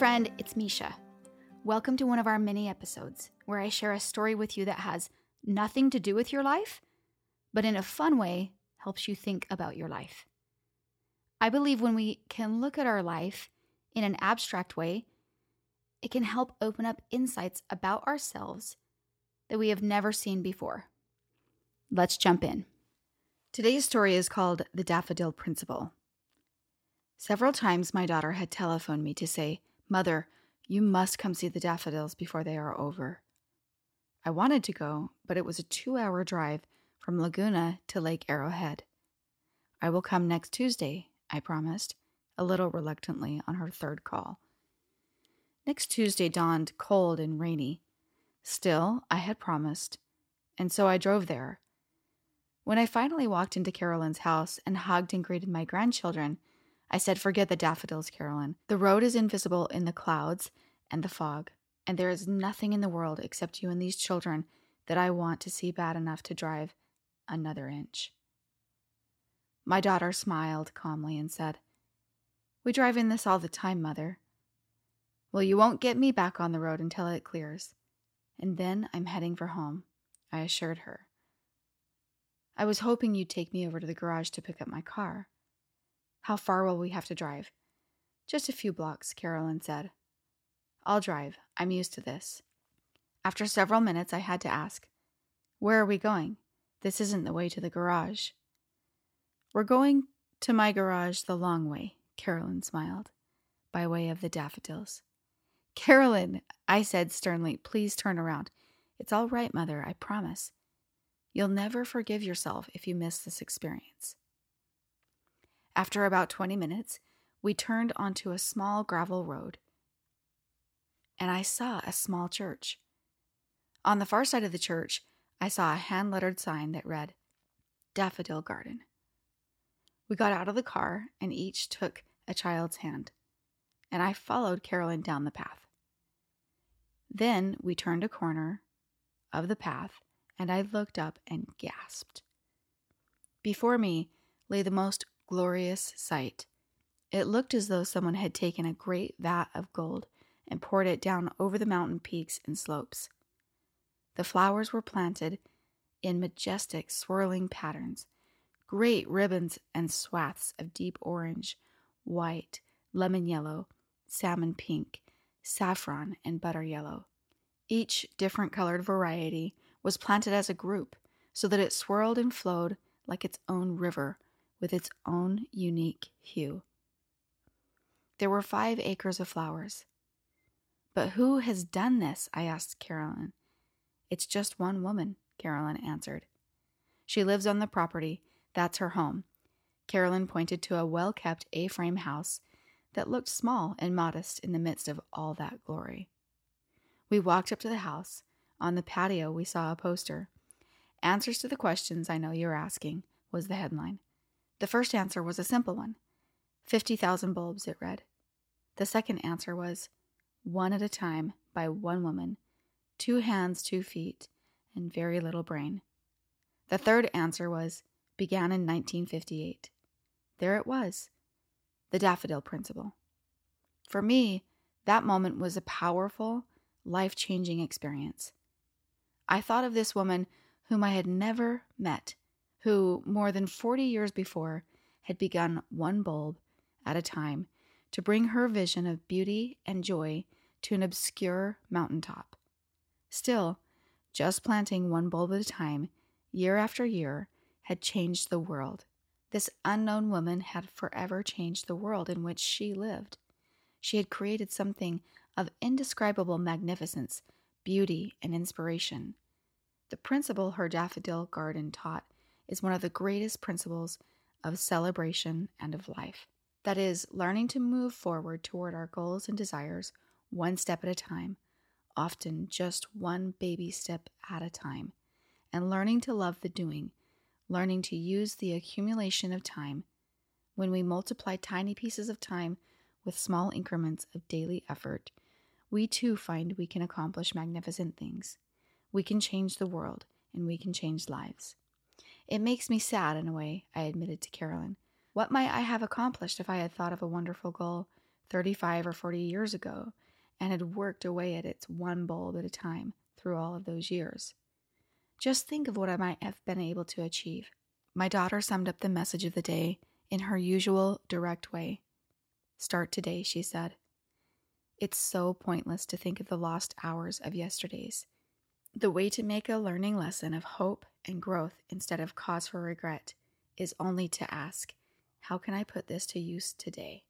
friend, it's Misha. Welcome to one of our mini episodes where I share a story with you that has nothing to do with your life, but in a fun way helps you think about your life. I believe when we can look at our life in an abstract way, it can help open up insights about ourselves that we have never seen before. Let's jump in. Today's story is called The Daffodil Principle. Several times my daughter had telephoned me to say, Mother, you must come see the daffodils before they are over. I wanted to go, but it was a two hour drive from Laguna to Lake Arrowhead. I will come next Tuesday, I promised, a little reluctantly on her third call. Next Tuesday dawned cold and rainy. Still, I had promised, and so I drove there. When I finally walked into Carolyn's house and hugged and greeted my grandchildren, I said, Forget the daffodils, Carolyn. The road is invisible in the clouds and the fog, and there is nothing in the world except you and these children that I want to see bad enough to drive another inch. My daughter smiled calmly and said, We drive in this all the time, Mother. Well, you won't get me back on the road until it clears. And then I'm heading for home, I assured her. I was hoping you'd take me over to the garage to pick up my car. How far will we have to drive? Just a few blocks, Carolyn said. I'll drive. I'm used to this. After several minutes, I had to ask, Where are we going? This isn't the way to the garage. We're going to my garage the long way, Carolyn smiled, by way of the daffodils. Carolyn, I said sternly, please turn around. It's all right, Mother, I promise. You'll never forgive yourself if you miss this experience. After about 20 minutes, we turned onto a small gravel road, and I saw a small church. On the far side of the church, I saw a hand lettered sign that read, Daffodil Garden. We got out of the car and each took a child's hand, and I followed Carolyn down the path. Then we turned a corner of the path, and I looked up and gasped. Before me lay the most glorious sight. It looked as though someone had taken a great vat of gold and poured it down over the mountain peaks and slopes. The flowers were planted in majestic, swirling patterns, great ribbons and swaths of deep orange, white, lemon yellow, salmon pink, saffron, and butter yellow. Each different colored variety was planted as a group so that it swirled and flowed like its own river with its own unique hue. There were five acres of flowers. But who has done this? I asked Carolyn. It's just one woman, Carolyn answered. She lives on the property. That's her home. Carolyn pointed to a well kept A frame house that looked small and modest in the midst of all that glory. We walked up to the house. On the patio, we saw a poster. Answers to the questions I know you're asking was the headline. The first answer was a simple one 50,000 bulbs, it read. The second answer was one at a time by one woman, two hands, two feet, and very little brain. The third answer was began in 1958. There it was the daffodil principle. For me, that moment was a powerful, life changing experience. I thought of this woman whom I had never met who, more than 40 years before, had begun one bulb at a time to bring her vision of beauty and joy to an obscure mountaintop. Still, just planting one bulb at a time, year after year, had changed the world. This unknown woman had forever changed the world in which she lived. She had created something of indescribable magnificence, beauty, and inspiration. The principle her daffodil garden taught is one of the greatest principles of celebration and of life. That is, learning to move forward toward our goals and desires one step at a time, often just one baby step at a time, and learning to love the doing, learning to use the accumulation of time. When we multiply tiny pieces of time with small increments of daily effort, we too find we can accomplish magnificent things. We can change the world and we can change lives. It makes me sad in a way, I admitted to Carolyn. What might I have accomplished if I had thought of a wonderful goal 35 or 40 years ago and had worked away at its one bulb at a time through all of those years. Just think of what I might have been able to achieve. My daughter summed up the message of the day in her usual direct way. Start today, she said. It's so pointless to think of the lost hours of yesterdays. The way to make a learning lesson of hope and growth instead of cause for regret is only to ask, How can I put this to use today?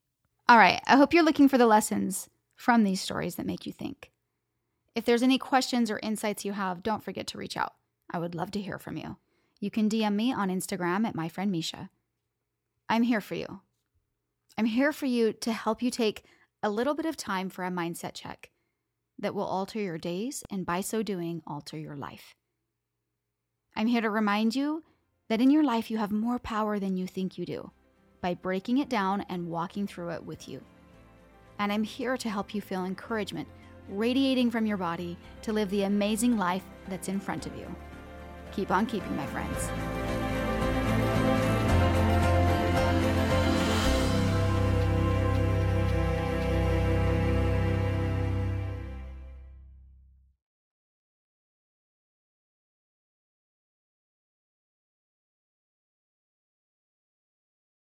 All right, I hope you're looking for the lessons from these stories that make you think. If there's any questions or insights you have, don't forget to reach out. I would love to hear from you. You can DM me on Instagram at my friend Misha. I'm here for you. I'm here for you to help you take a little bit of time for a mindset check that will alter your days and by so doing, alter your life. I'm here to remind you that in your life you have more power than you think you do by breaking it down and walking through it with you. And I'm here to help you feel encouragement radiating from your body to live the amazing life that's in front of you. Keep on keeping, my friends.